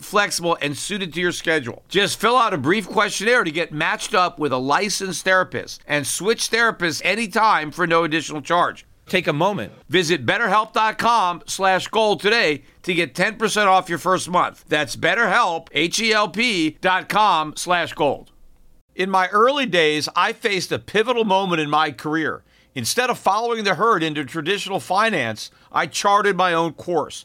flexible, and suited to your schedule. Just fill out a brief questionnaire to get matched up with a licensed licensed therapist and switch therapists anytime for no additional charge. Take a moment. Visit betterhelp.com slash gold today to get 10% off your first month. That's betterhelp, H-E-L-P dot com slash gold. In my early days, I faced a pivotal moment in my career. Instead of following the herd into traditional finance, I charted my own course.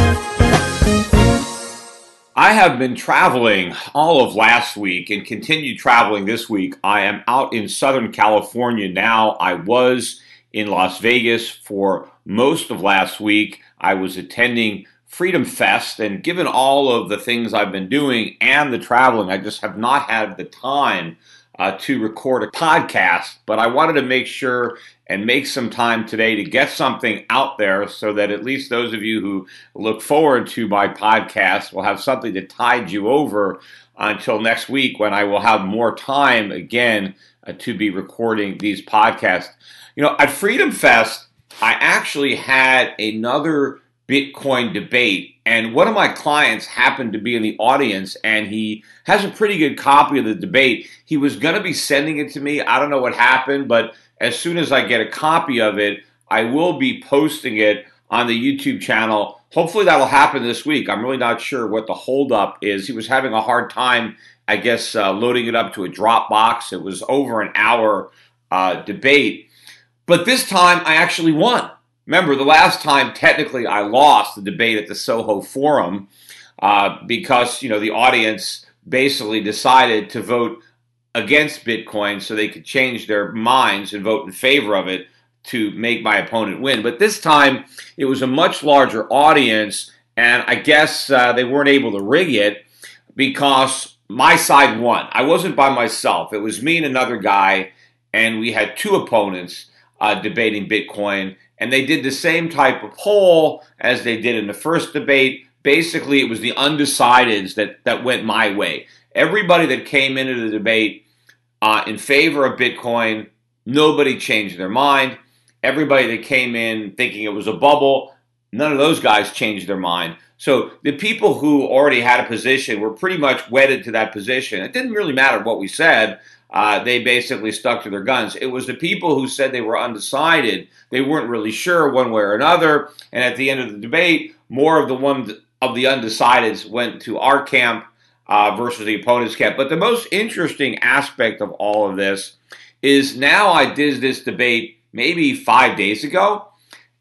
I have been traveling all of last week and continue traveling this week. I am out in Southern California now. I was in Las Vegas for most of last week. I was attending Freedom Fest, and given all of the things I've been doing and the traveling, I just have not had the time uh, to record a podcast. But I wanted to make sure and make some time today to get something out there so that at least those of you who look forward to my podcast will have something to tide you over until next week when I will have more time again uh, to be recording these podcasts. You know, at Freedom Fest, I actually had another Bitcoin debate. And one of my clients happened to be in the audience and he has a pretty good copy of the debate. He was going to be sending it to me. I don't know what happened, but as soon as I get a copy of it, I will be posting it on the YouTube channel. Hopefully that'll happen this week. I'm really not sure what the holdup is. He was having a hard time, I guess, uh, loading it up to a Dropbox. It was over an hour uh, debate. But this time I actually won. Remember, the last time technically I lost the debate at the Soho Forum uh, because, you know, the audience basically decided to vote against Bitcoin so they could change their minds and vote in favor of it to make my opponent win. But this time it was a much larger audience, and I guess uh, they weren't able to rig it because my side won. I wasn't by myself, it was me and another guy, and we had two opponents uh, debating Bitcoin. And they did the same type of poll as they did in the first debate. Basically, it was the undecideds that, that went my way. Everybody that came into the debate uh, in favor of Bitcoin, nobody changed their mind. Everybody that came in thinking it was a bubble, none of those guys changed their mind. So the people who already had a position were pretty much wedded to that position. It didn't really matter what we said. Uh, they basically stuck to their guns. It was the people who said they were undecided. They weren't really sure one way or another. And at the end of the debate, more of the one of the undecideds went to our camp uh, versus the opponent's camp. But the most interesting aspect of all of this is now I did this debate maybe five days ago,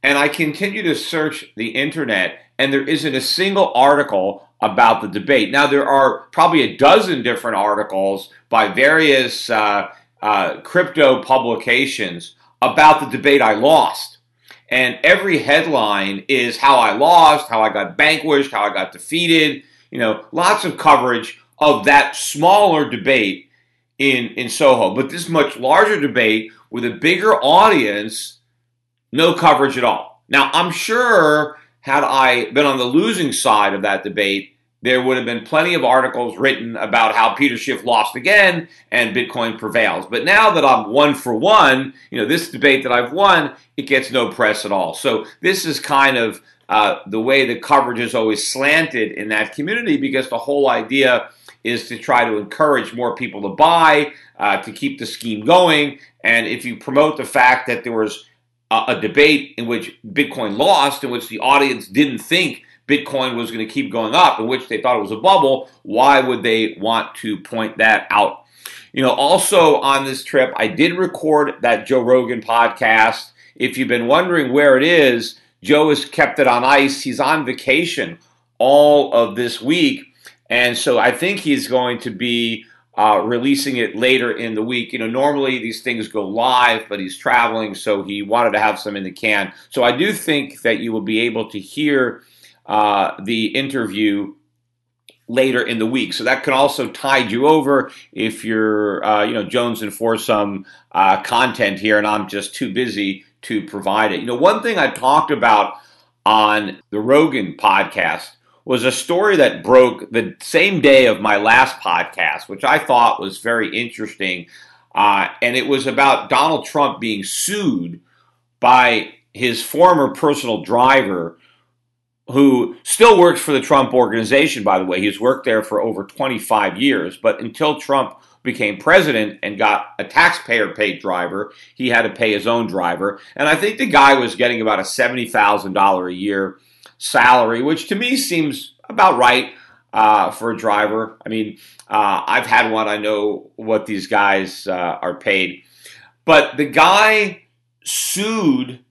and I continue to search the internet, and there isn't a single article about the debate. Now, there are probably a dozen different articles by various uh, uh, crypto publications about the debate I lost. and every headline is how I lost, how I got vanquished, how I got defeated. You know, lots of coverage of that smaller debate in in Soho, but this much larger debate with a bigger audience, no coverage at all. Now, I'm sure had I been on the losing side of that debate, there would have been plenty of articles written about how Peter Schiff lost again and Bitcoin prevails. But now that I'm one for one, you know, this debate that I've won, it gets no press at all. So this is kind of uh, the way the coverage is always slanted in that community because the whole idea is to try to encourage more people to buy, uh, to keep the scheme going. And if you promote the fact that there was a, debate in which Bitcoin lost, in which the audience didn't think Bitcoin was going to keep going up, in which they thought it was a bubble, why would they want to point that out? You know, also on this trip, I did record that Joe Rogan podcast. If you've been wondering where it is, Joe has kept it on ice. He's on vacation all of this week. And so I think he's going to be uh, releasing it later in the week. You know, normally these things go live, but he's traveling, so he wanted to have some in the can. So I do think that you will be able to hear uh, the interview later in the week. So that can also tide you over if you're, uh, you know, jonesing for some uh, content here and I'm just too busy to provide it. You know, one thing I talked about on the Rogan podcast was a story that broke the same day of my last podcast, which I thought was very interesting. Uh, and it was about Donald Trump being sued by his former personal driver who still works for the Trump organization, by the way. He's worked there for over 25 years. But until Trump became president and got a taxpayer paid driver, he had to pay his own driver. And I think the guy was getting about a $70,000 a year salary, which to me seems about right uh, for a driver. I mean, uh, I've had one, I know what these guys uh, are paid. But the guy sued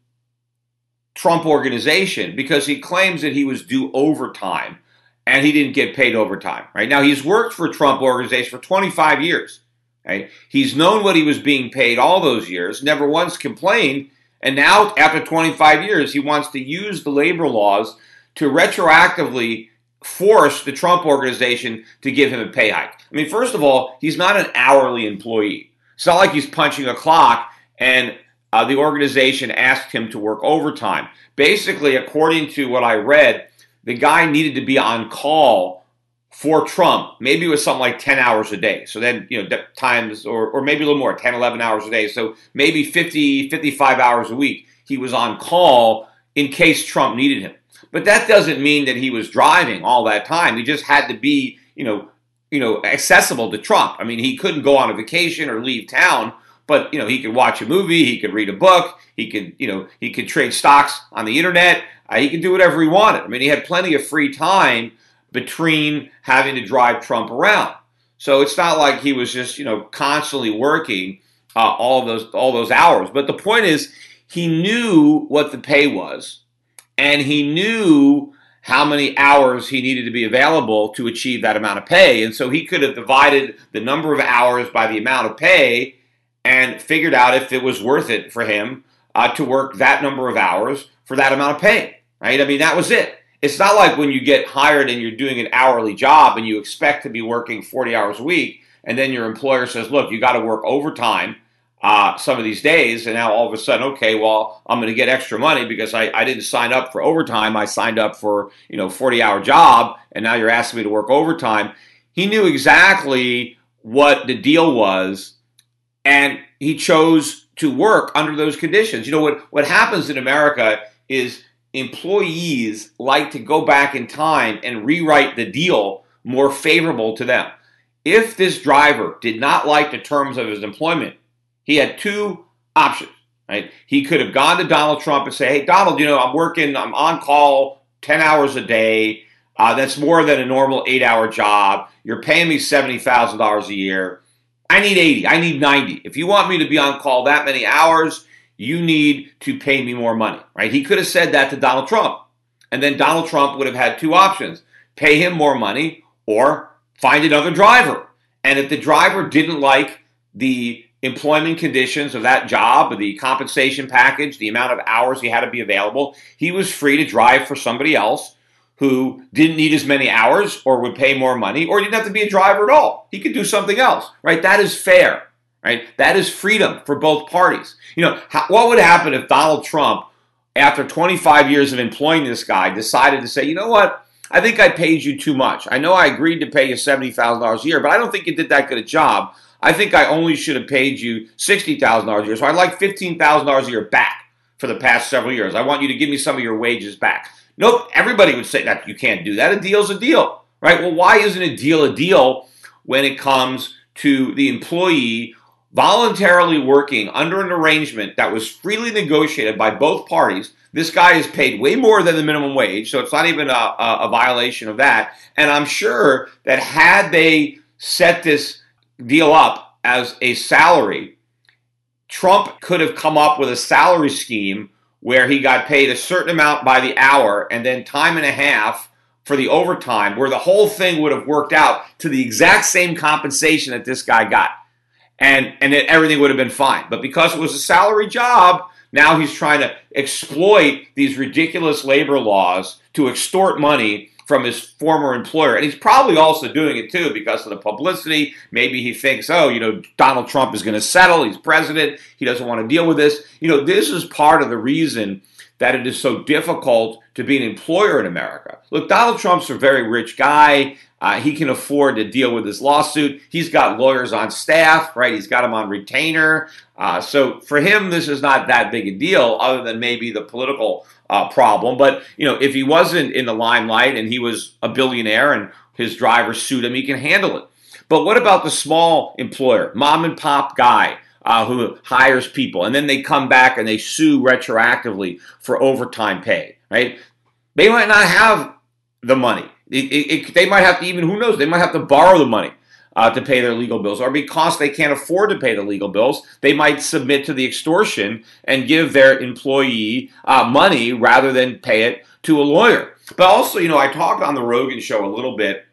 Trump organization because he claims that he was due overtime and he didn't get paid overtime. Right now, he's worked for Trump organization for 25 years. Right? He's known what he was being paid all those years, never once complained, and now after 25 years, he wants to use the labor laws to retroactively force the Trump organization to give him a pay hike. I mean, first of all, he's not an hourly employee. It's not like he's punching a clock and uh, the organization asked him to work overtime. Basically, according to what I read, the guy needed to be on call for Trump. Maybe it was something like 10 hours a day. So then, you know, times, or, or maybe a little more, 10, 11 hours a day. So maybe 50, 55 hours a week. He was on call in case Trump needed him. But that doesn't mean that he was driving all that time. He just had to be, you know, you know, accessible to Trump. I mean, he couldn't go on a vacation or leave town but you know he could watch a movie, he could read a book, he could you know he could trade stocks on the internet, uh, he could do whatever he wanted. I mean, he had plenty of free time between having to drive Trump around. So it's not like he was just you know constantly working uh, all those all those hours. But the point is, he knew what the pay was, and he knew how many hours he needed to be available to achieve that amount of pay. And so he could have divided the number of hours by the amount of pay and figured out if it was worth it for him uh, to work that number of hours for that amount of pay, right? I mean, that was it. It's not like when you get hired and you're doing an hourly job and you expect to be working 40 hours a week, and then your employer says, look, you got to work overtime uh, some of these days, and now all of a sudden, okay, well, I'm going to get extra money because I, I didn't sign up for overtime. I signed up for, you know, 40 hour job, and now you're asking me to work overtime. He knew exactly what the deal was and he chose to work under those conditions. You know what what happens in America is employees like to go back in time and rewrite the deal more favorable to them. If this driver did not like the terms of his employment, he had two options. Right? He could have gone to Donald Trump and say, "Hey, Donald, you know, I'm working, I'm on call 10 hours a day. Uh, that's more than a normal eight-hour job. You're paying me seventy thousand dollars a year. I need 80. I need 90. If you want me to be on call that many hours, you need to pay me more money, right? He could have said that to Donald Trump. And then Donald Trump would have had two options pay him more money or find another driver. And if the driver didn't like the employment conditions of that job, the compensation package, the amount of hours he had to be available, he was free to drive for somebody else who didn't need as many hours or would pay more money or didn't have to be a driver at all. He could do something else, right? That is fair, right? That is freedom for both parties. You know, how, what would happen if Donald Trump, after 25 years of employing this guy, decided to say, you know what? I think I paid you too much. I know I agreed to pay you $70,000 a year, but I don't think you did that good a job. I think I only should have paid you $60,000 a year. So I'd like $15,000 a year back for the past several years. I want you to give me some of your wages back. Nope, everybody would say that you can't do that. A deal's a deal, right? Well, why isn't a deal a deal when it comes to the employee voluntarily working under an arrangement that was freely negotiated by both parties? This guy is paid way more than the minimum wage, so it's not even a, a, a violation of that. And I'm sure that had they set this deal up as a salary, Trump could have come up with a salary scheme where he got paid a certain amount by the hour and then time and a half for the overtime, where the whole thing would have worked out to the exact same compensation that this guy got. And, and that everything would have been fine. But because it was a salary job, now he's trying to exploit these ridiculous labor laws to extort money from his former employer. And he's probably also doing it too because of the publicity. Maybe he thinks, oh, you know, Donald Trump is going to settle. He's president. He doesn't want to deal with this. You know, this is part of the reason that it is so difficult to be an employer in America. Look, Donald Trump's a very rich guy. Uh, he can afford to deal with this lawsuit. He's got lawyers on staff, right? He's got them on retainer. Uh, so for him, this is not that big a deal, other than maybe the political uh, problem. But you know, if he wasn't in the limelight and he was a billionaire and his driver sued him, he can handle it. But what about the small employer, mom and pop guy? Uh, who hires people and then they come back and they sue retroactively for overtime pay, right? They might not have the money. It, it, they might have to even, who knows, they might have to borrow the money uh, to pay their legal bills, or because they can't afford to pay the legal bills, they might submit to the extortion and give their employee uh, money rather than pay it to a lawyer. But also, you know, I talked on the Rogan show a little bit,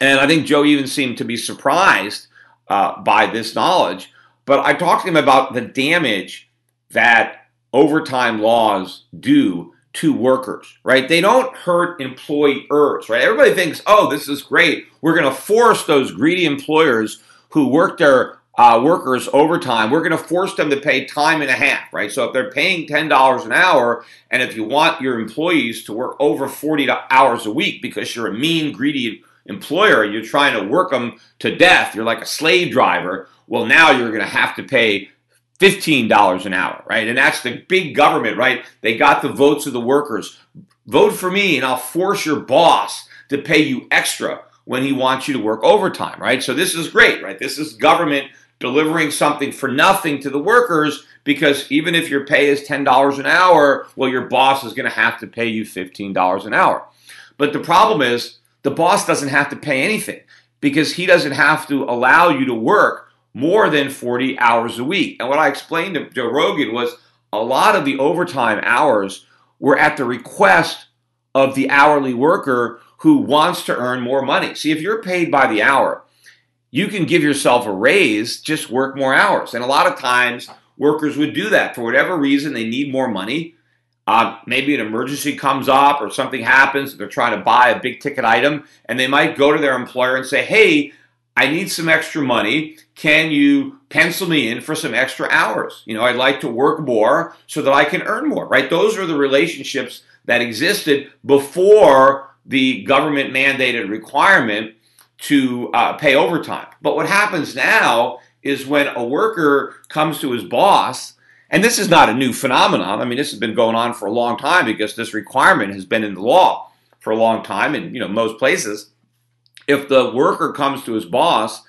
and I think Joe even seemed to be surprised uh, by this knowledge. But I talked to him about the damage that overtime laws do to workers, right? They don't hurt employers, right? Everybody thinks, oh, this is great. We're going to force those greedy employers who work their uh, workers overtime, we're going to force them to pay time and a half, right? So if they're paying $10 an hour, and if you want your employees to work over 40 hours a week because you're a mean, greedy employer and you're trying to work them to death, you're like a slave driver, well, now you're going to have to pay $15 an hour, right? And that's the big government, right? They got the votes of the workers. Vote for me and I'll force your boss to pay you extra when he wants you to work overtime, right? So this is great, right? This is government delivering something for nothing to the workers because even if your pay is $10 an hour, well, your boss is going to have to pay you $15 an hour. But the problem is the boss doesn't have to pay anything because he doesn't have to allow you to work more than 40 hours a week. And what I explained to Joe Rogan was a lot of the overtime hours were at the request of the hourly worker who wants to earn more money. See, if you're paid by the hour, you can give yourself a raise, just work more hours. And a lot of times, workers would do that for whatever reason. They need more money. Uh, maybe an emergency comes up or something happens. They're trying to buy a big ticket item, and they might go to their employer and say, Hey, I need some extra money. Can you pencil me in for some extra hours? You know, I'd like to work more so that I can earn more, right? Those are the relationships that existed before the government mandated requirement to uh, pay overtime. But what happens now is when a worker comes to his boss, and this is not a new phenomenon. I mean, this has been going on for a long time because this requirement has been in the law for a long time in you know most places if the worker comes to his boss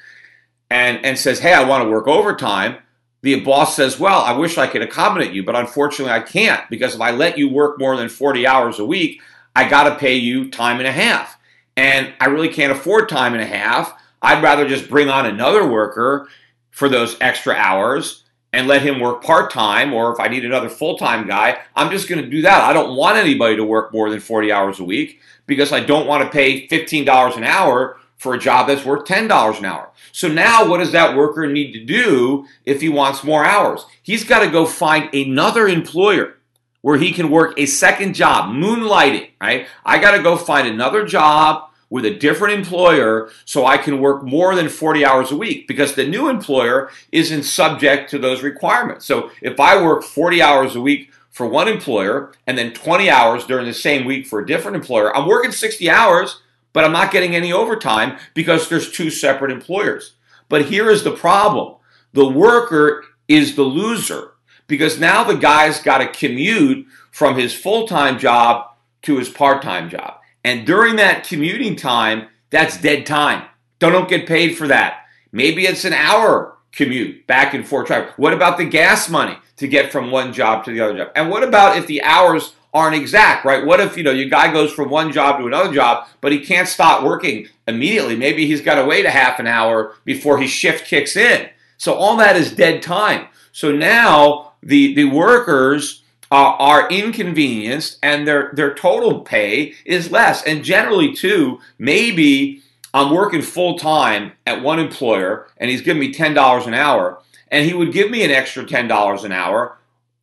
and, and says, Hey, I want to work overtime, the boss says, Well, I wish I could accommodate you, but unfortunately I can't because if I let you work more than 40 hours a week, I got to pay you time and a half. And I really can't afford time and a half. I'd rather just bring on another worker for those extra hours and let him work part time, or if I need another full time guy, I'm just going to do that. I don't want anybody to work more than 40 hours a week because I don't want to pay $15 an hour for a job that's worth $10 an hour. So now what does that worker need to do if he wants more hours? He's got to go find another employer where he can work a second job, moonlighting, right? I got to go find another job with a different employer so I can work more than 40 hours a week because the new employer isn't subject to those requirements. So if I work 40 hours a week for one employer and then 20 hours during the same week for a different employer, I'm working 60 hours, but I'm not getting any overtime because there's two separate employers. But here is the problem. The worker is the loser because now the guy's got to commute from his full-time job to his part-time job. And during that commuting time, that's dead time. Don't get paid for that. Maybe it's an hour commute back and forth. What about the gas money to get from one job to the other job? And what about if the hours aren't exact, right? What if, you know, your guy goes from one job to another job, but he can't stop working immediately? Maybe he's got to wait a half an hour before his shift kicks in. So all that is dead time. So now the, the workers uh, are inconvenienced and their their total pay is less. And generally, too, maybe I'm working full time at one employer and he's giving me ten dollars an hour, and he would give me an extra ten dollars an hour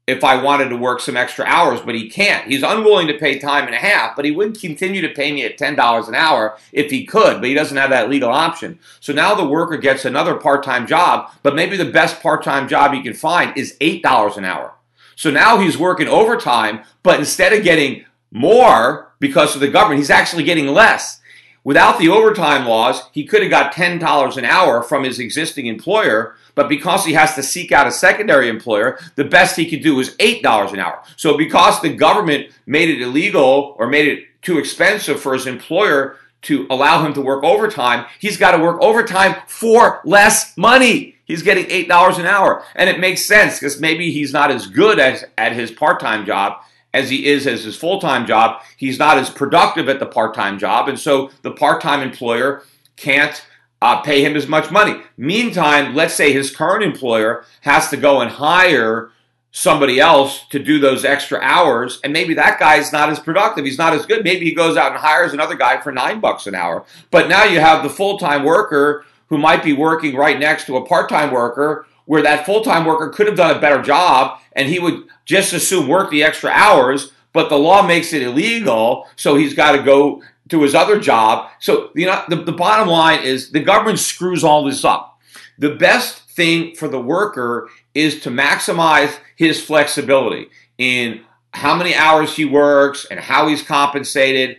if I wanted to work some extra hours, but he can't. He's unwilling to pay time and a half, but he would continue to pay me at $10 an hour if he could, but he doesn't have that legal option. So now the worker gets another part time job, but maybe the best part time job he can find is $8 an hour. So now he's working overtime, but instead of getting more because of the government, he's actually getting less. Without the overtime laws, he could have got $10 an hour from his existing employer, but because he has to seek out a secondary employer, the best he could do is $8 an hour. So because the government made it illegal or made it too expensive for his employer to allow him to work overtime, he's got to work overtime for less money. He's getting $8 an hour. And it makes sense because maybe he's not as good as at his part-time job as he is as his full-time job. He's not as productive at the part-time job. And so the part-time employer can't uh, pay him as much money. Meantime, let's say his current employer has to go and hire somebody else to do those extra hours and maybe that guy's not as productive. He's not as good. Maybe he goes out and hires another guy for nine bucks an hour. But now you have the full-time worker who might be working right next to a part-time worker where that full-time worker could have done a better job and he would just assume work the extra hours but the law makes it illegal so he's got to go to his other job so you know the, the bottom line is the government screws all this up the best thing for the worker is to maximize his flexibility in how many hours he works and how he's compensated.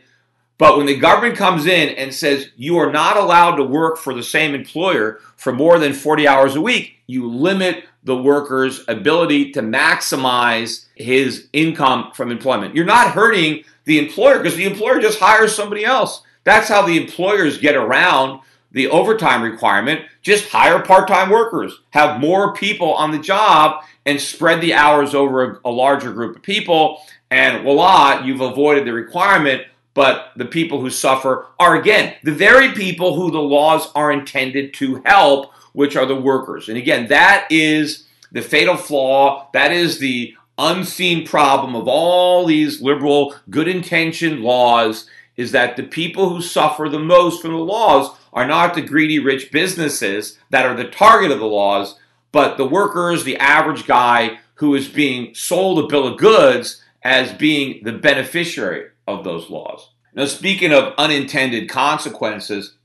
But when the government comes in and says you are not allowed to work for the same employer for more than 40 hours a week, you limit the worker's ability to maximize his income from employment. You're not hurting the employer because the employer just hires somebody else. That's how the employers get around the overtime requirement, just hire part time workers, have more people on the job, and spread the hours over a, a, larger group of people. And voila, you've avoided the requirement. But the people who suffer are, again, the very people who the laws are intended to help, which are the workers. And again, that is the fatal flaw. That is the unseen problem of all these liberal, good intentioned laws is that the people who suffer the most from the laws are not the greedy rich businesses that are the target of the laws, but the workers, the average guy who is being sold a bill of goods as being the beneficiary of those laws. Now, speaking of unintended consequences,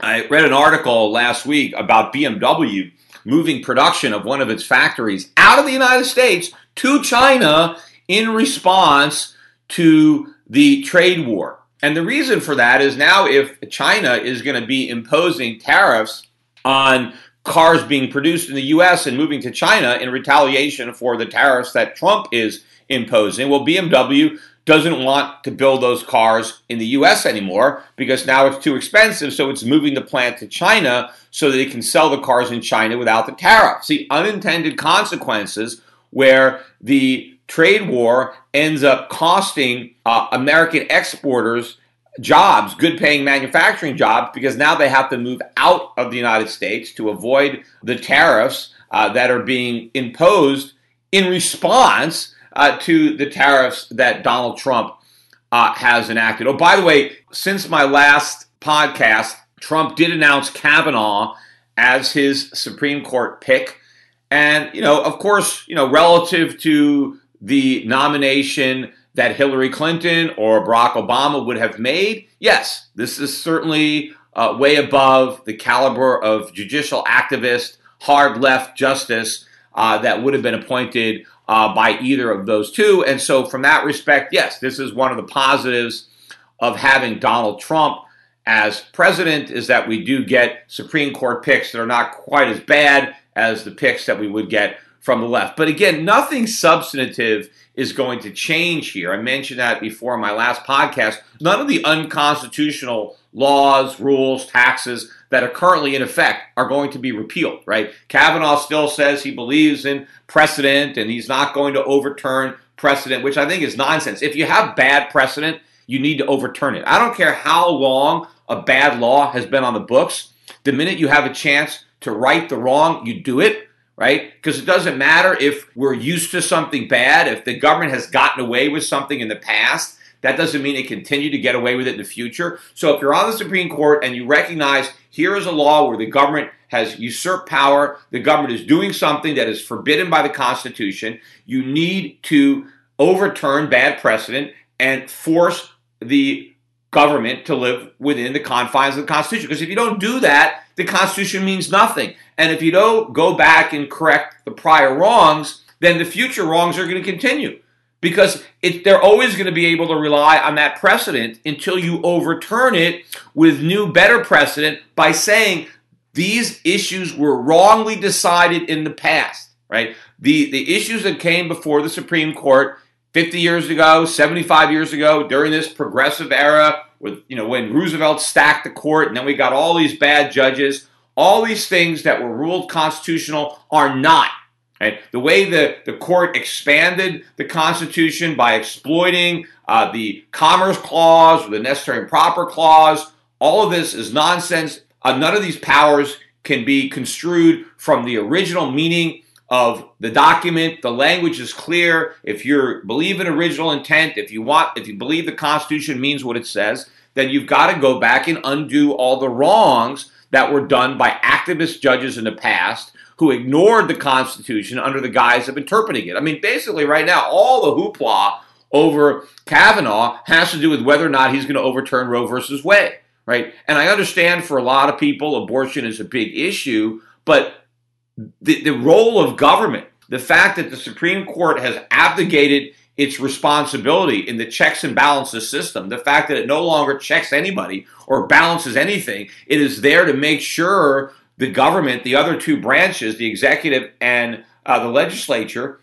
I read an article last week about BMW moving production of one of its factories out of the United States to China in response to the trade war. And the reason for that is now if China is going to be imposing tariffs on cars being produced in the US and moving to China in retaliation for the tariffs that Trump is imposing, well, BMW doesn't want to build those cars in the US anymore because now it's too expensive. So it's moving the plant to China so that it can sell the cars in China without the tariff. See, unintended consequences where the trade war ends up costing uh, American exporters jobs, good paying manufacturing jobs, because now they have to move out of the United States to avoid the tariffs uh, that are being imposed in response uh, to the tariffs that Donald Trump uh, has enacted. Oh, by the way, since my last podcast, Trump did announce Kavanaugh as his Supreme Court pick. And, you know, of course, you know, relative to the nomination that Hillary Clinton or Barack Obama would have made, yes, this is certainly uh, way above the caliber of judicial activist, hard left justice uh, that would have been appointed uh, by either of those two. And so, from that respect, yes, this is one of the positives of having Donald Trump as president is that we do get Supreme Court picks that are not quite as bad as the picks that we would get from the left. But again, nothing substantive is going to change here. I mentioned that before in my last podcast. None of the unconstitutional laws, rules, taxes that are currently in effect are going to be repealed, right? Kavanaugh still says he believes in precedent and he's not going to overturn precedent, which I think is nonsense. If you have bad precedent, you need to overturn it. I don't care how long a bad law has been on the books. The minute you have a chance to right the wrong, you do it, right? Because it doesn't matter if we're used to something bad, if the government has gotten away with something in the past, that doesn't mean it continue to get away with it in the future. So if you're on the Supreme Court and you recognize here is a law where the government has usurped power, the government is doing something that is forbidden by the Constitution, you need to overturn bad precedent and force the government to live within the confines of the Constitution. Because if you don't do that, the Constitution means nothing. And if you don't go back and correct the prior wrongs, then the future wrongs are going to continue because it, they're always going to be able to rely on that precedent until you overturn it with new, better precedent by saying these issues were wrongly decided in the past, right? The, the issues that came before the Supreme Court 50 years ago, 75 years ago, during this progressive era, with you know when Roosevelt stacked the court, and then we got all these bad judges. All these things that were ruled constitutional are not Right? The way the, the court expanded the Constitution by exploiting uh, the Commerce Clause or the Necessary and Proper Clause, all of this is nonsense. Uh, none of these powers can be construed from the original meaning of the document. The language is clear. If you believe in original intent, if you want, if you believe the Constitution means what it says, then you've got to go back and undo all the wrongs that were done by activist judges in the past who ignored the Constitution under the guise of interpreting it. I mean, basically, right now, all the hoopla over Kavanaugh has to do with whether or not he's going to overturn Roe versus Wade, right? And I understand for a lot of people, abortion is a big issue, but the, the role of government, the fact that the Supreme Court has abdicated its responsibility in the checks and balances system, the fact that it no longer checks anybody or balances anything, it is there to make sure the government, the other two branches, the executive and uh, the legislature,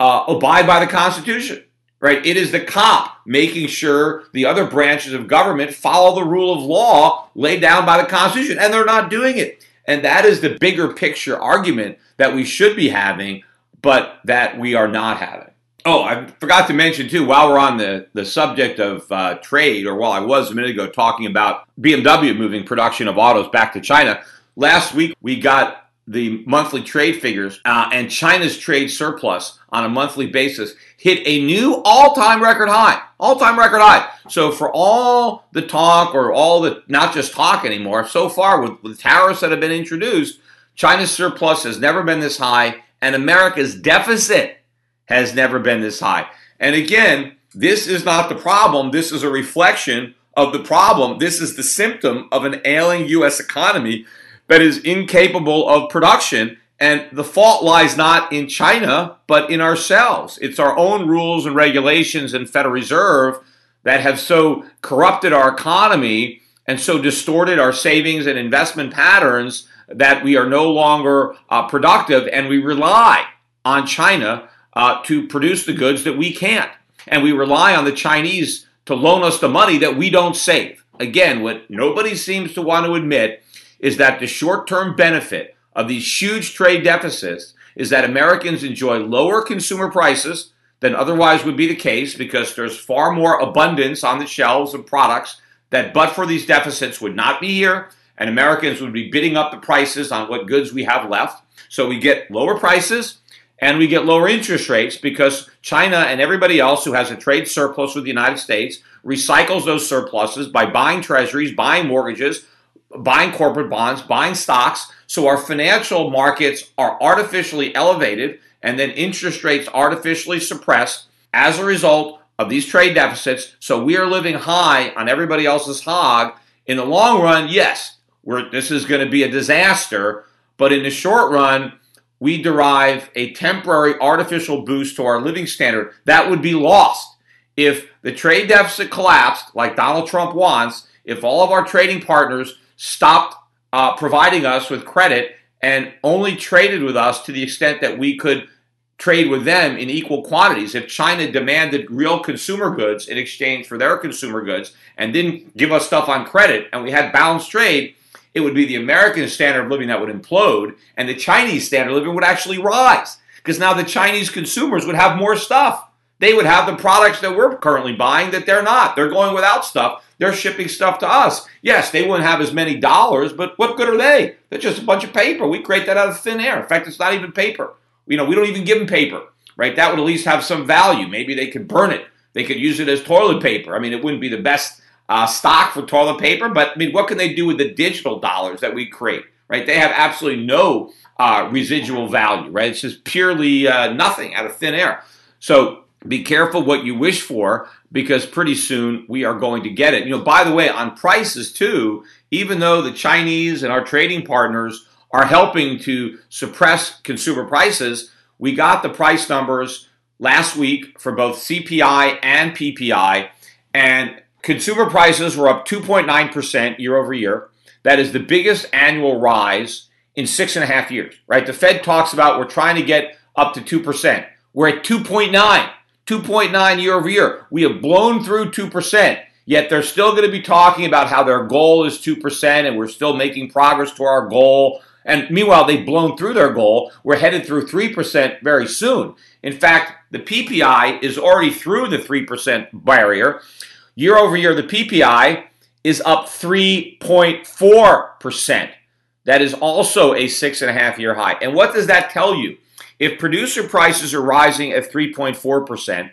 uh, abide by the Constitution. Right? It is the cop making sure the other branches of government follow the rule of law laid down by the Constitution, and they're not doing it. And that is the bigger picture argument that we should be having, but that we are not having. Oh, I forgot to mention too, while we're on the, the subject of uh, trade, or while I was a minute ago talking about BMW moving production of autos back to China, Last week, we got the monthly trade figures, uh, and China's trade surplus on a monthly basis hit a new all time record high. All time record high. So, for all the talk, or all the not just talk anymore, so far with, with tariffs that have been introduced, China's surplus has never been this high, and America's deficit has never been this high. And again, this is not the problem, this is a reflection of the problem. This is the symptom of an ailing U.S. economy that is incapable of production. And the fault lies not in China, but in ourselves. It's our own rules and regulations and Federal Reserve that have so corrupted our economy and so distorted our savings and investment patterns that we are no longer uh, productive and we rely on China uh, to produce the goods that we can't. And we rely on the Chinese to loan us the money that we don't save. Again, what nobody seems to want to admit is that the short term benefit of these huge trade deficits is that Americans enjoy lower consumer prices than otherwise would be the case because there's far more abundance on the shelves of products that, but for these deficits, would not be here, and Americans would be bidding up the prices on what goods we have left. So we get lower prices and we get lower interest rates because China and everybody else who has a trade surplus with the United States recycles those surpluses by buying treasuries, buying mortgages, buying corporate bonds, buying stocks. So our financial markets are artificially elevated and then interest rates artificially suppressed as a result of these trade deficits. So we are living high on everybody else's hog. In the long run, yes, this is going to be a disaster. But in the short run, we derive a temporary artificial boost to our living standard that would be lost if the trade deficit collapsed, like Donald Trump wants, if all of our trading partners stopped uh, providing us with credit and only traded with us to the extent that we could trade with them in equal quantities. If China demanded real consumer goods in exchange for their consumer goods and didn't give us stuff on credit and we had balanced trade, it would be the American standard of living that would implode and the Chinese standard of living would actually rise. Because now the Chinese consumers would have more stuff. They would have the products that we're currently buying that they're not. They're going without stuff. They're shipping stuff to us. Yes, they wouldn't have as many dollars, but what good are they? They're just a bunch of paper. We create that out of thin air. In fact, it's not even paper. You know, we don't even give them paper, right? That would at least have some value. Maybe they could burn it. They could use it as toilet paper. I mean, it wouldn't be the best uh, stock for toilet paper, but I mean, what can they do with the digital dollars that we create, right? They have absolutely no uh, residual value, right? It's just purely uh, nothing out of thin air. So be careful what you wish for because pretty soon we are going to get it. You know, by the way, on prices too, even though the Chinese and our trading partners are helping to suppress consumer prices, we got the price numbers last week for both CPI and PPI, and consumer prices were up 2.9% year over year. That is the biggest annual rise in six and a half years, right? The Fed talks about we're trying to get up to 2%. We're at 2.9. 2.9 year over year. We have blown through 2%, yet they're still going to be talking about how their goal is 2% and we're still making progress to our goal. And meanwhile, they've blown through their goal. We're headed through 3% very soon. In fact, the PPI is already through the 3% barrier. Year over year, the PPI is up 3.4%. That is also a six and a half year high. And what does that tell you? If producer prices are rising at 3.4%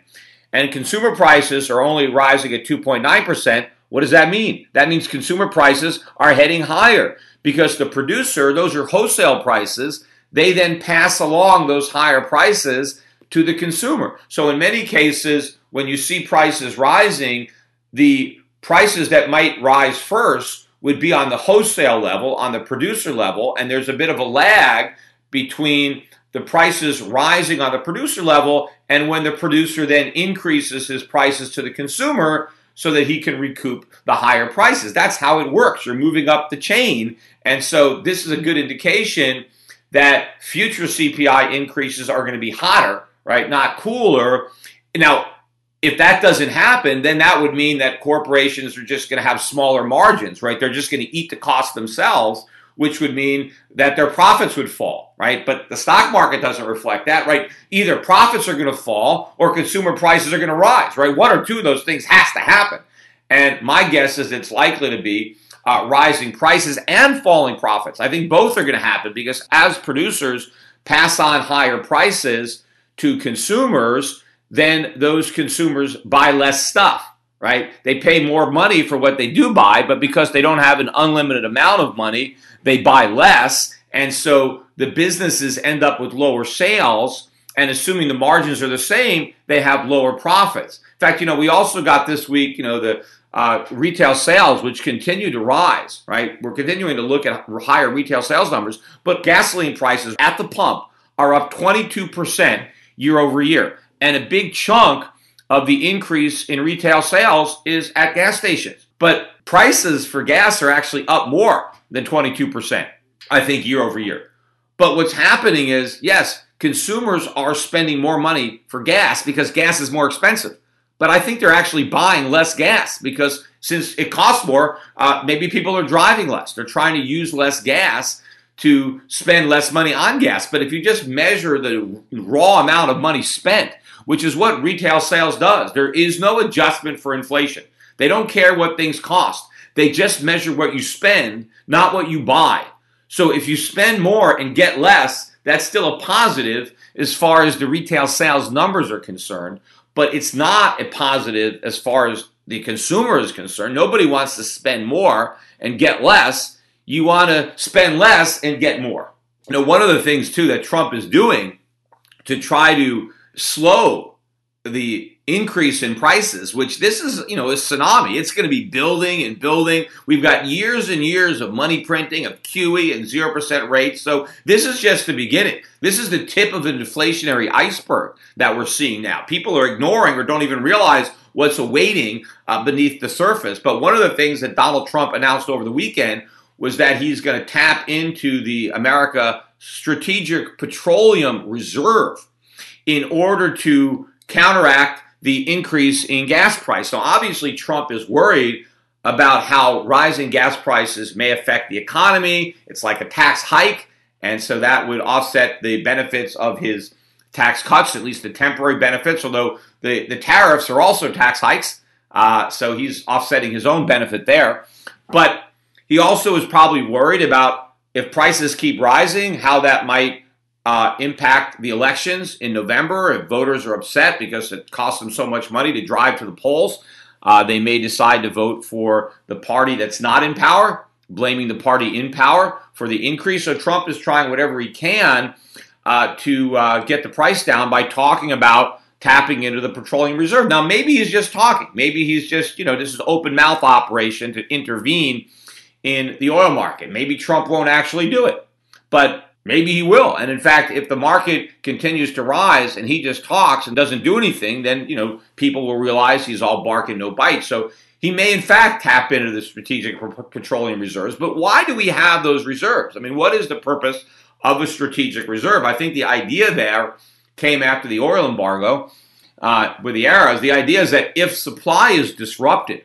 and consumer prices are only rising at 2.9%, what does that mean? That means consumer prices are heading higher because the producer, those are wholesale prices, they then pass along those higher prices to the consumer. So in many cases, when you see prices rising, the prices that might rise first would be on the wholesale level, on the producer level, and there's a bit of a lag between the prices rising on the producer level, and when the producer then increases his prices to the consumer so that he can recoup the higher prices. That's how it works. You're moving up the chain. And so this is a good indication that future CPI increases are going to be hotter, right? Not cooler. Now, if that doesn't happen, then that would mean that corporations are just going to have smaller margins, right? They're just going to eat the cost themselves which would mean that their profits would fall, right? But the stock market doesn't reflect that, right? Either profits are going to fall or consumer prices are going to rise, right? One or two of those things has to happen. And my guess is it's likely to be uh, rising prices and falling profits. I think both are going to happen because as producers pass on higher prices to consumers, then those consumers buy less stuff right? They pay more money for what they do buy, but because they don't have an unlimited amount of money, they buy less. And so the businesses end up with lower sales. And assuming the margins are the same, they have lower profits. In fact, you know, we also got this week, you know, the uh, retail sales, which continue to rise, right? We're continuing to look at higher retail sales numbers, but gasoline prices at the pump are up 22% year over year. And a big chunk of the increase in retail sales is at gas stations. But prices for gas are actually up more than 22%, I think, year over year. But what's happening is, yes, consumers are spending more money for gas because gas is more expensive. But I think they're actually buying less gas because since it costs more, uh, maybe people are driving less. They're trying to use less gas to spend less money on gas. But if you just measure the raw amount of money spent, which is what retail sales does. There is no adjustment for inflation. They don't care what things cost. They just measure what you spend, not what you buy. So if you spend more and get less, that's still a positive as far as the retail sales numbers are concerned, but it's not a positive as far as the consumer is concerned. Nobody wants to spend more and get less. you want to spend less and get more. You know, one of the things too that Trump is doing to try to slow the increase in prices, which this is, you know, a tsunami. It's going to be building and building. We've got years and years of money printing, of QE and 0% rates. So this is just the beginning. This is the tip of an inflationary iceberg that we're seeing now. People are ignoring or don't even realize what's awaiting uh, beneath the surface. But one of the things that Donald Trump announced over the weekend was that he's going to tap into the America Strategic Petroleum Reserve in order to counteract the increase in gas price. Now, obviously Trump is worried about how rising gas prices may affect the economy. It's like a tax hike, and so that would offset the benefits of his tax cuts, at least the temporary benefits, although the, the tariffs are also tax hikes. Uh, so he's offsetting his own benefit there. But he also is probably worried about if prices keep rising, how that might uh, impact the elections in November. If voters are upset because it costs them so much money to drive to the polls, uh, they may decide to vote for the party that's not in power, blaming the party in power for the increase. So Trump is trying whatever he can uh, to uh, get the price down by talking about tapping into the petroleum reserve. Now, maybe he's just talking. Maybe he's just, you know, this is open mouth operation to intervene in the oil market. Maybe Trump won't actually do it. But Maybe he will. And in fact, if the market continues to rise and he just talks and doesn't do anything, then, you know, people will realize he's all bark and no bite. So he may in fact tap into the strategic petroleum reserves. But why do we have those reserves? I mean, what is the purpose of a strategic reserve? I think the idea there came after the oil embargo uh, with the Arabs. The idea is that if supply is disrupted,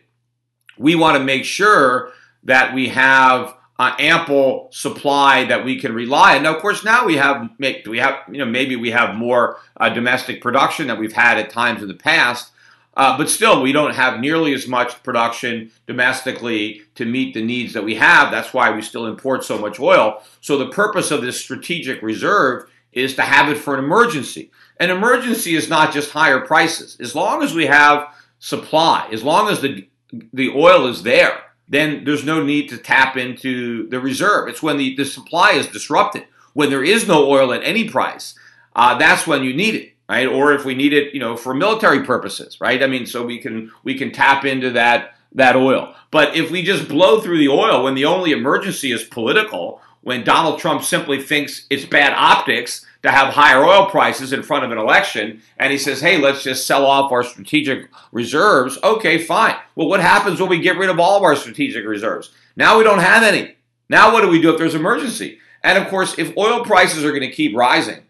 we want to make sure that we have uh, ample supply that we can rely on. Now, of course, now we have we have you know maybe we have more uh, domestic production that we've had at times in the past, uh, but still we don't have nearly as much production domestically to meet the needs that we have. That's why we still import so much oil. So the purpose of this strategic reserve is to have it for an emergency. An emergency is not just higher prices. As long as we have supply, as long as the the oil is there then there's no need to tap into the reserve. It's when the, the supply is disrupted, when there is no oil at any price, uh, that's when you need it, right? Or if we need it, you know, for military purposes, right? I mean, so we can we can tap into that that oil. But if we just blow through the oil when the only emergency is political, when Donald Trump simply thinks it's bad optics to have higher oil prices in front of an election, and he says, hey, let's just sell off our strategic reserves. Okay, fine. Well, what happens when we get rid of all of our strategic reserves? Now we don't have any. Now what do we do if there's emergency? And of course, if oil prices are going to keep rising,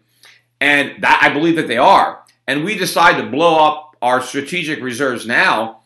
and that, I believe that they are, and we decide to blow up our strategic reserves now,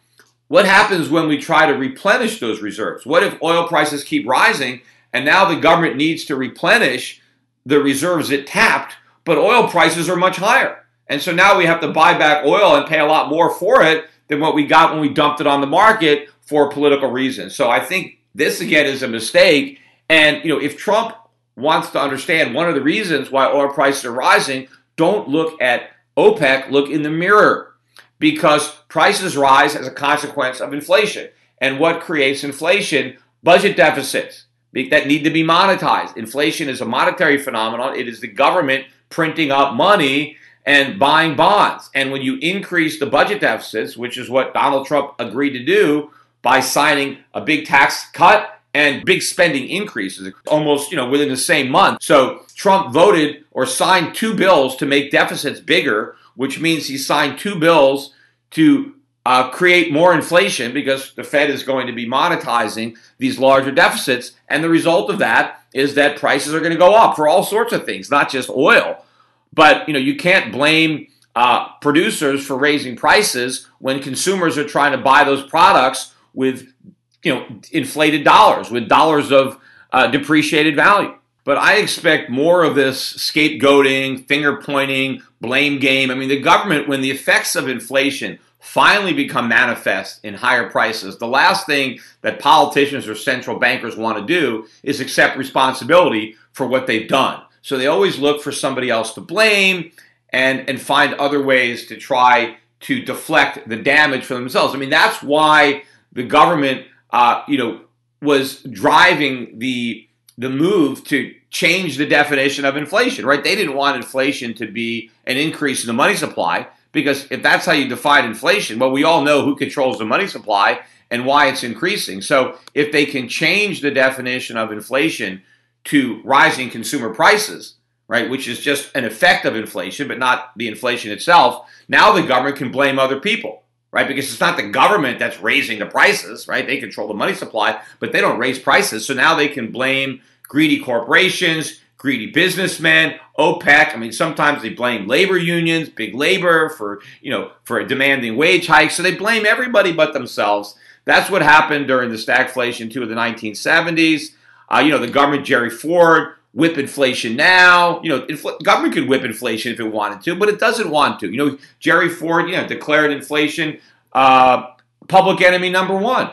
what happens when we try to replenish those reserves? What if oil prices keep rising and now the government needs to replenish the reserves it tapped, but oil prices are much higher. And so now we have to buy back oil and pay a lot more for it than what we got when we dumped it on the market for political reasons. So I think this again is a mistake. And you know, if Trump wants to understand one of the reasons why oil prices are rising, don't look at OPEC, look in the mirror. Because prices rise as a consequence of inflation. And what creates inflation? Budget deficits that need to be monetized. Inflation is a monetary phenomenon. It is the government printing up money and buying bonds. And when you increase the budget deficits, which is what Donald Trump agreed to do by signing a big tax cut and big spending increases almost, you know, within the same month. So Trump voted or signed two bills to make deficits bigger, which means he signed two bills to uh, create more inflation because the Fed is going to be monetizing these larger deficits. And the result of that is that prices are going to go up for all sorts of things, not just oil. But you know, you can't blame uh, producers for raising prices when consumers are trying to buy those products with you know inflated dollars, with dollars of uh, depreciated value. But I expect more of this scapegoating, finger pointing, blame game. I mean, the government, when the effects of inflation finally become manifest in higher prices, the last thing that politicians or central bankers want to do is accept responsibility for what they've done. So they always look for somebody else to blame and, and find other ways to try to deflect the damage for themselves. I mean, that's why the government, uh, you know, was driving the the move to change the definition of inflation, right? They didn't want inflation to be an increase in the money supply because if that's how you define inflation, well, we all know who controls the money supply and why it's increasing. So if they can change the definition of inflation to rising consumer prices, right, which is just an effect of inflation, but not the inflation itself, now the government can blame other people right? Because it's not the government that's raising the prices, right? They control the money supply, but they don't raise prices. So now they can blame greedy corporations, greedy businessmen, OPEC. I mean, sometimes they blame labor unions, big labor for, you know, for demanding wage hikes. So they blame everybody but themselves. That's what happened during the stagflation too of the 1970s. Uh, you know, the government, Jerry Ford, whip inflation now. You know, infl- government could whip inflation if it wanted to, but it doesn't want to. You know, Jerry Ford, you know, declared inflation uh, public enemy number one.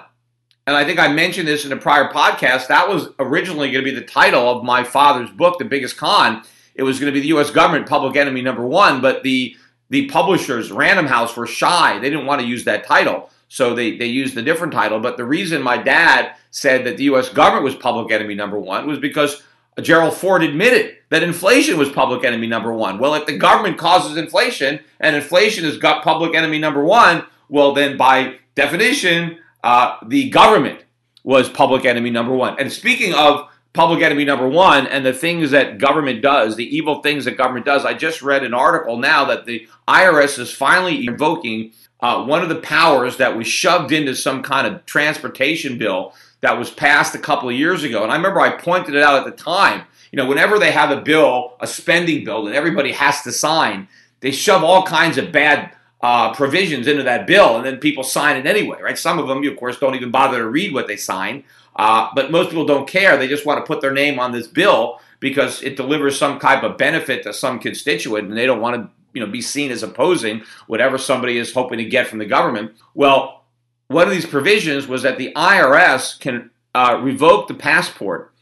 And I think I mentioned this in a prior podcast. That was originally going to be the title of my father's book, The Biggest Con. It was going to be the U.S. government public enemy number one, but the the publishers, Random House, were shy. They didn't want to use that title. So they, they used a different title. But the reason my dad said that the U.S. government was public enemy number one was because Gerald Ford admitted that inflation was public enemy number one. Well, if the government causes inflation and inflation is got public enemy number one, well, then by definition, uh, the government was public enemy number one. And speaking of public enemy number one and the things that government does, the evil things that government does, I just read an article now that the IRS is finally invoking uh, one of the powers that was shoved into some kind of transportation bill that was passed a couple of years ago. And I remember I pointed it out at the time. You know, whenever they have a bill, a spending bill that everybody has to sign, they shove all kinds of bad uh, provisions into that bill, and then people sign it anyway, right? Some of them, you, of course, don't even bother to read what they sign, uh, but most people don't care. They just want to put their name on this bill because it delivers some type of benefit to some constituent, and they don't want to, you know, be seen as opposing whatever somebody is hoping to get from the government. Well, one of these provisions was that the IRS can uh, revoke the passport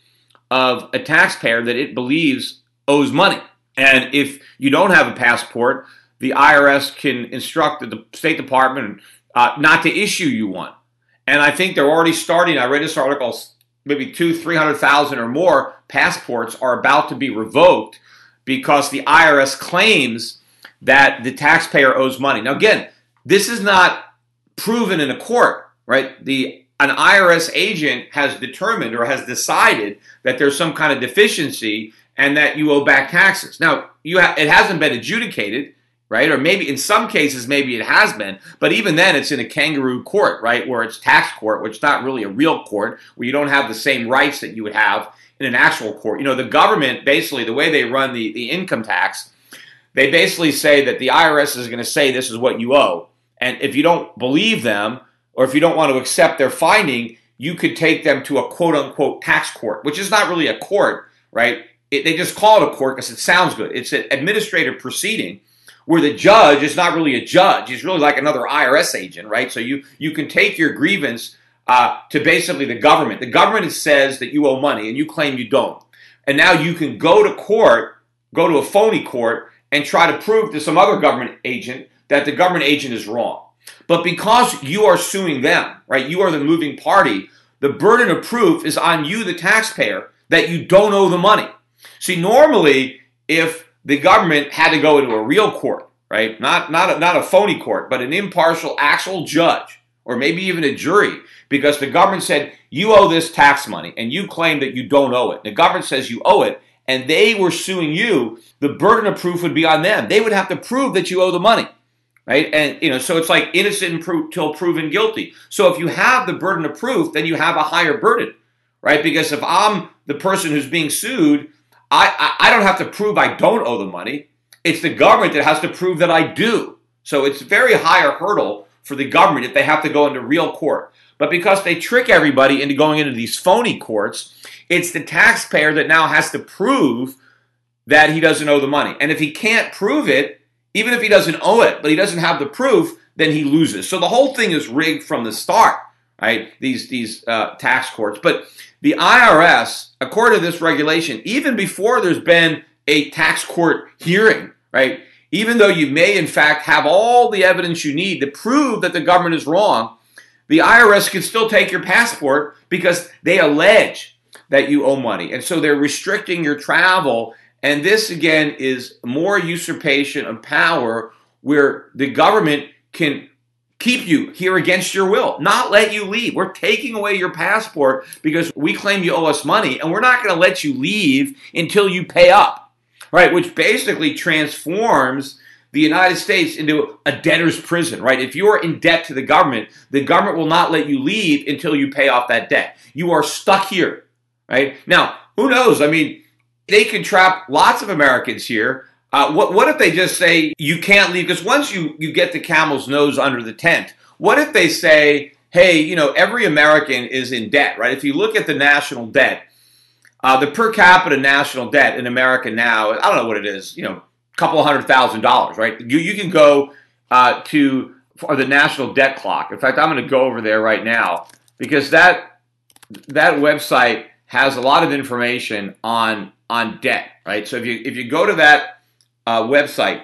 of a taxpayer that it believes owes money. And if you don't have a passport, the IRS can instruct the State Department uh, not to issue you one. And I think they're already starting. I read this article, maybe two, 300,000 or more passports are about to be revoked because the IRS claims that the taxpayer owes money. Now, again, this is not proven in a court, right? The an IRS agent has determined or has decided that there's some kind of deficiency and that you owe back taxes. Now, you ha- it hasn't been adjudicated, right? Or maybe in some cases, maybe it has been, but even then, it's in a kangaroo court, right? Where it's tax court, which is not really a real court, where you don't have the same rights that you would have in an actual court. You know, the government basically, the way they run the, the income tax, they basically say that the IRS is going to say this is what you owe. And if you don't believe them, or if you don't want to accept their finding, you could take them to a quote unquote tax court, which is not really a court, right? It, they just call it a court because it sounds good. It's an administrative proceeding where the judge is not really a judge. He's really like another IRS agent, right? So you, you can take your grievance uh, to basically the government. The government says that you owe money and you claim you don't. And now you can go to court, go to a phony court, and try to prove to some other government agent that the government agent is wrong. But because you are suing them, right, you are the moving party, the burden of proof is on you, the taxpayer, that you don't owe the money. See, normally, if the government had to go into a real court, right, not, not, a, not a phony court, but an impartial, actual judge, or maybe even a jury, because the government said, you owe this tax money, and you claim that you don't owe it. The government says you owe it, and they were suing you, the burden of proof would be on them. They would have to prove that you owe the money right? And you know, so it's like innocent until proven guilty. So if you have the burden of proof, then you have a higher burden, right? Because if I'm the person who's being sued, I, I, I don't have to prove I don't owe the money. It's the government that has to prove that I do. So it's a very higher hurdle for the government if they have to go into real court. But because they trick everybody into going into these phony courts, it's the taxpayer that now has to prove that he doesn't owe the money. And if he can't prove it, even if he doesn't owe it, but he doesn't have the proof, then he loses. So the whole thing is rigged from the start, right? These these uh, tax courts. But the IRS, according to this regulation, even before there's been a tax court hearing, right? Even though you may in fact have all the evidence you need to prove that the government is wrong, the IRS can still take your passport because they allege that you owe money. And so they're restricting your travel. And this, again, is more usurpation of power where the government can keep you here against your will, not let you leave. We're taking away your passport because we claim you owe us money, and we're not going to let you leave until you pay up, right? Which basically transforms the United States into a debtor's prison, right? If you are in debt to the government, the government will not let you leave until you pay off that debt. You are stuck here, right? Now, who knows? I mean, they can trap lots of Americans here uh, what, what if they just say you can't leave? Because once you, you get the camel's nose under the tent, what if they say, hey, you know, every American is in debt, right? If you look at the national debt, uh, the per capita national debt in America now, I don't know what it is, you know, a couple hundred thousand dollars, right? You, you can go uh, to the national debt clock. In fact, I'm going to go over there right now because that that website has a lot of information on on debt, right? So if you if you go to that uh, website,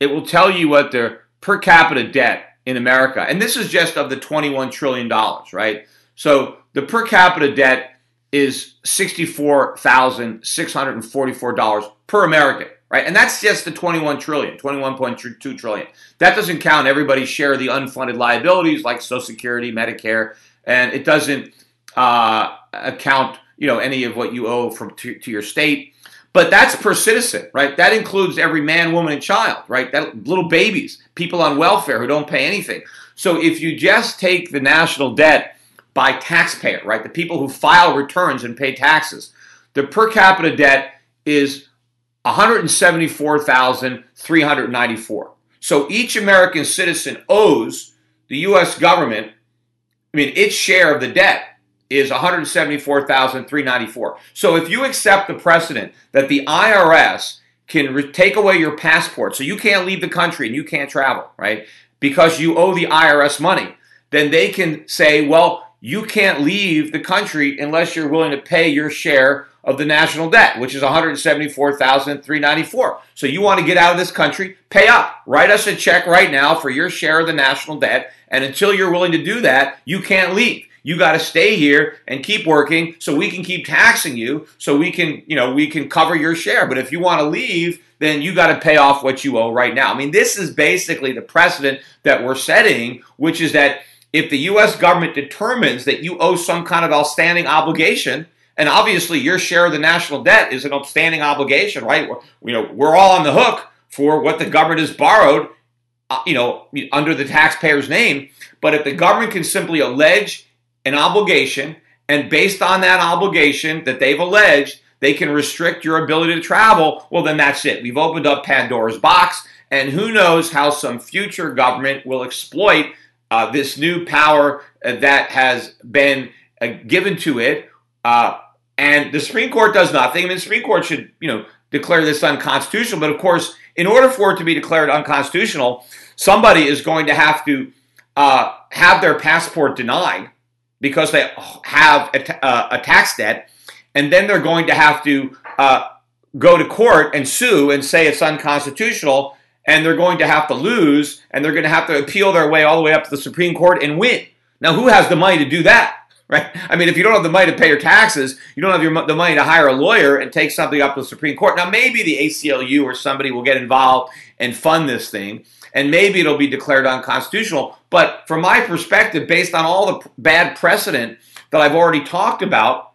it will tell you what their per capita debt in America, and this is just of the $21 trillion, right? So the per capita debt is $64,644 per American, right? And that's just the 21 trillion, 21.2 trillion. That doesn't count everybody's share of the unfunded liabilities like Social Security, Medicare, and it doesn't uh, account, you know, any of what you owe from to, to your state. But that's per citizen, right? That includes every man, woman, and child, right? That little babies, people on welfare who don't pay anything. So if you just take the national debt by taxpayer, right? The people who file returns and pay taxes, the per capita debt is 174,394. So each American citizen owes the US government, I mean, its share of the debt is 174,394. So if you accept the precedent that the IRS can re- take away your passport so you can't leave the country and you can't travel, right? Because you owe the IRS money, then they can say, well, you can't leave the country unless you're willing to pay your share of the national debt, which is 174,394. So you want to get out of this country, pay up. Write us a check right now for your share of the national debt, and until you're willing to do that, you can't leave you got to stay here and keep working so we can keep taxing you so we can you know we can cover your share. But if you want to leave then you got to pay off what you owe right now. I mean this is basically the precedent that we're setting which is that if the US government determines that you owe some kind of outstanding obligation and obviously your share of the national debt is an outstanding obligation right? You know we're all on the hook for what the government has borrowed uh, you know under the taxpayer's name. But if the government can simply allege an obligation, and based on that obligation that they've alleged, they can restrict your ability to travel, well, then that's it. We've opened up Pandora's box, and who knows how some future government will exploit uh, this new power uh, that has been uh, given to it. Uh, and the Supreme Court does nothing. I mean, the Supreme Court should, you know, declare this unconstitutional. But of course, in order for it to be declared unconstitutional, somebody is going to have to uh, have their passport denied because they have a, uh, a tax debt, and then they're going to have to uh, go to court and sue and say it's unconstitutional, and they're going to have to lose, and they're going to have to appeal their way all the way up to the Supreme Court and win. Now, who has the money to do that? Right? I mean, if you don't have the money to pay your taxes, you don't have your, the money to hire a lawyer and take something up to the Supreme Court. Now, maybe the ACLU or somebody will get involved and fund this thing and maybe it'll be declared unconstitutional. But from my perspective, based on all the bad precedent that I've already talked about,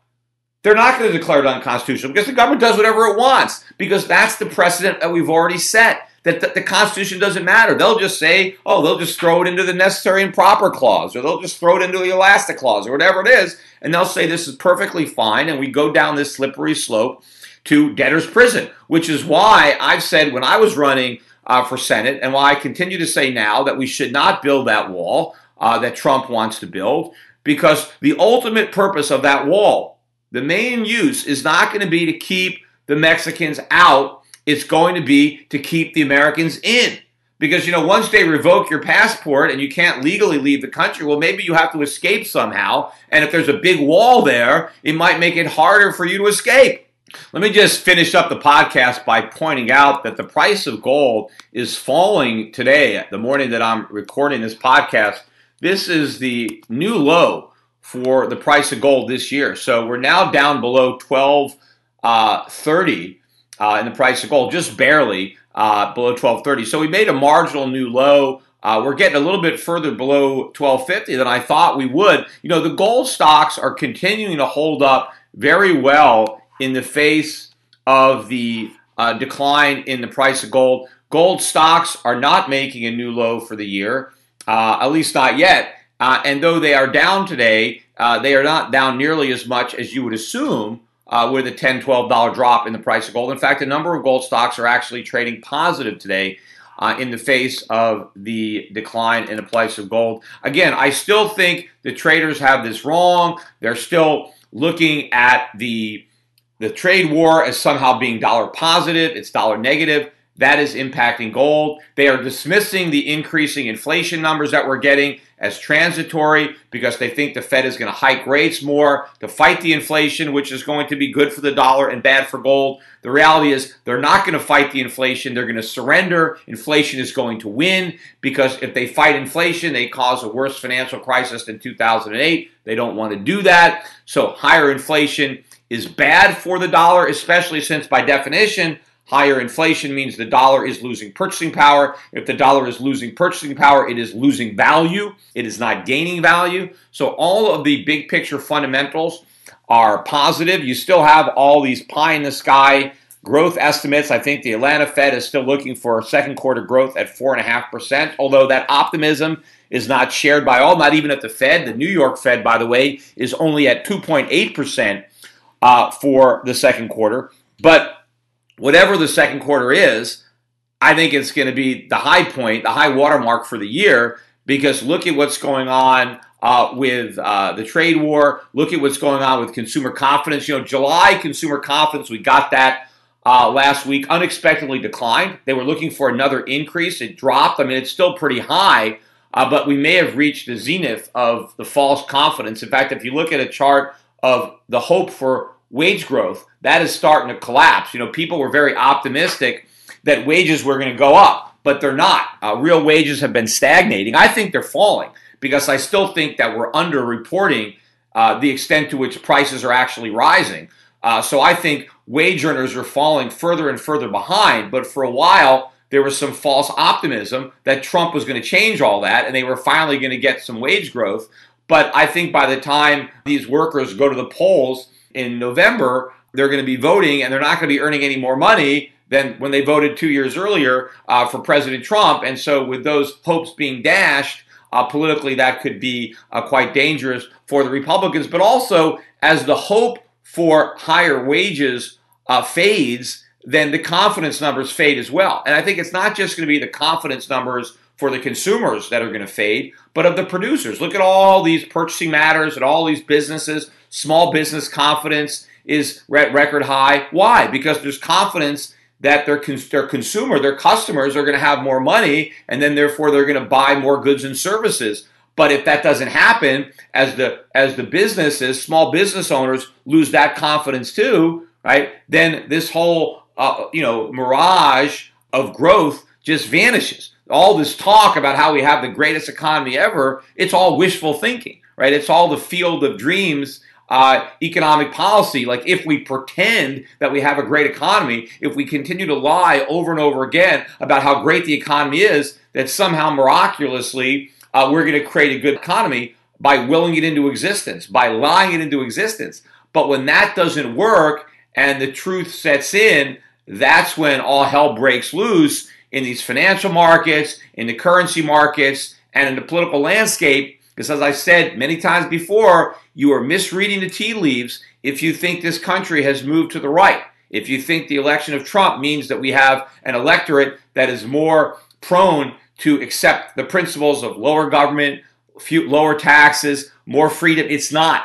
they're not going to declare it unconstitutional because the government does whatever it wants because that's the precedent that we've already set. That the, the, Constitution doesn't matter. They'll just say, oh, they'll just throw it into the necessary and proper clause, or they'll just throw it into the elastic clause, or whatever it is, and they'll say this is perfectly fine, and we go down this slippery slope to debtor's prison, which is why I've said when I was running uh, for Senate, and while I continue to say now that we should not build that wall uh, that Trump wants to build, because the ultimate purpose of that wall, the main use, is not going to be to keep the Mexicans out. It's going to be to keep the Americans in. Because, you know, once they revoke your passport and you can't legally leave the country, well, maybe you have to escape somehow. And if there's a big wall there, it might make it harder for you to escape. Let me just finish up the podcast by pointing out that the price of gold is falling today, the morning that I'm recording this podcast, this is the new low for the price of gold this year. So we're now down below 1230 uh, uh, in the price of gold, just barely uh, below 1230. So we made a marginal new low. Uh, we're getting a little bit further below 1250 than I thought we would. You know, the gold stocks are continuing to hold up very well in the face of the uh, decline in the price of gold. Gold stocks are not making a new low for the year, uh, at least not yet. Uh, and though they are down today, uh, they are not down nearly as much as you would assume uh, with a $10, $12 drop in the price of gold. In fact, a number of gold stocks are actually trading positive today. Uh, in the face of the decline in the price of gold. Again, I still think the traders have this wrong. They're still looking at the the trade war as somehow being dollar positive, it's dollar negative. That is impacting gold. They are dismissing the increasing inflation numbers that we're getting as transitory because they think the Fed is going to hike rates more to fight the inflation, which is going to be good for the dollar and bad for gold. The reality is they're not going to fight the inflation. They're going to surrender. Inflation is going to win because if they fight inflation, they cause a worse financial crisis than 2008. They don't want to do that. So higher inflation is bad for the dollar, especially since by definition, higher inflation means the dollar is losing purchasing power. If the dollar is losing purchasing power, it is losing value. It is not gaining value. So all of the big picture fundamentals are positive. You still have all these pie in the sky growth estimates. I think the Atlanta Fed is still looking for second quarter growth at 4.5%, although that optimism is not shared by all, not even at the Fed. The New York Fed, by the way, is only at 2.8% uh, for the second quarter. But whatever the second quarter is, I think it's going to be the high point, the high watermark for the year, because look at what's going on uh, with uh, the trade war. Look at what's going on with consumer confidence. You know, July consumer confidence, we got that uh, last week, unexpectedly declined. They were looking for another increase. It dropped. I mean, it's still pretty high, uh, but we may have reached the zenith of the false confidence. In fact, if you look at a chart of the hope for wage growth, that is starting to collapse. You know, people were very optimistic that wages were going to go up, but they're not. Uh, real wages have been stagnating. I think they're falling because I still think that we're underreporting uh, the extent to which prices are actually rising. Uh, so I think wage earners are falling further and further behind. But for a while, there was some false optimism that Trump was going to change all that and they were finally going to get some wage growth. But I think by the time these workers go to the polls in November, they're going to be voting and they're not going to be earning any more money than when they voted two years earlier uh, for President Trump. And so, with those hopes being dashed, uh, politically, that could be uh, quite dangerous for the Republicans. But also, as the hope for higher wages uh, fades, then the confidence numbers fade as well. And I think it's not just going to be the confidence numbers for the consumers that are going to fade, but of the producers. Look at all these purchasing matters and all these businesses. Small business confidence is record high. Why? Because there's confidence that their, their consumer, their customers are going to have more money, and then therefore they're going to buy more goods and services. But if that doesn't happen, as the as the businesses, small business owners lose that confidence too, right? Then this whole uh, you know mirage of growth just vanishes all this talk about how we have the greatest economy ever, it's all wishful thinking, right? It's all the field of dreams uh, economic policy. Like if we pretend that we have a great economy, if we continue to lie over and over again about how great the economy is, that somehow miraculously uh, we're going to create a good economy by willing it into existence, by lying it into existence. But when that doesn't work and the truth sets in, that's when all hell breaks loose in these financial markets, in the currency markets, and in the political landscape. Because as I said many times before, you are misreading the tea leaves if you think this country has moved to the right. If you think the election of Trump means that we have an electorate that is more prone to accept the principles of lower government, lower taxes, more freedom, it's not.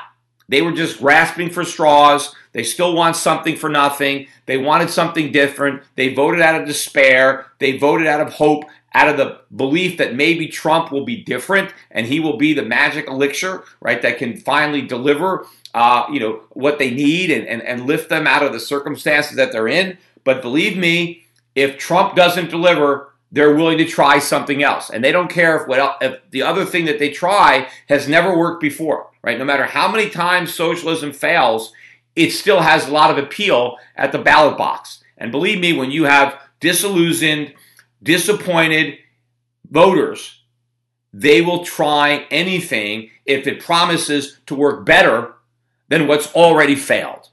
They were just grasping for straws. They still want something for nothing. They wanted something different. They voted out of despair. They voted out of hope, out of the belief that maybe Trump will be different and he will be the magic elixir, right, that can finally deliver, uh, you know, what they need and, and, and lift them out of the circumstances that they're in. But believe me, if Trump doesn't deliver, they're willing to try something else. And they don't care if, what, if the other thing that they try has never worked before, right? No matter how many times socialism fails, it still has a lot of appeal at the ballot box. And believe me, when you have disillusioned, disappointed voters, they will try anything if it promises to work better than what's already failed.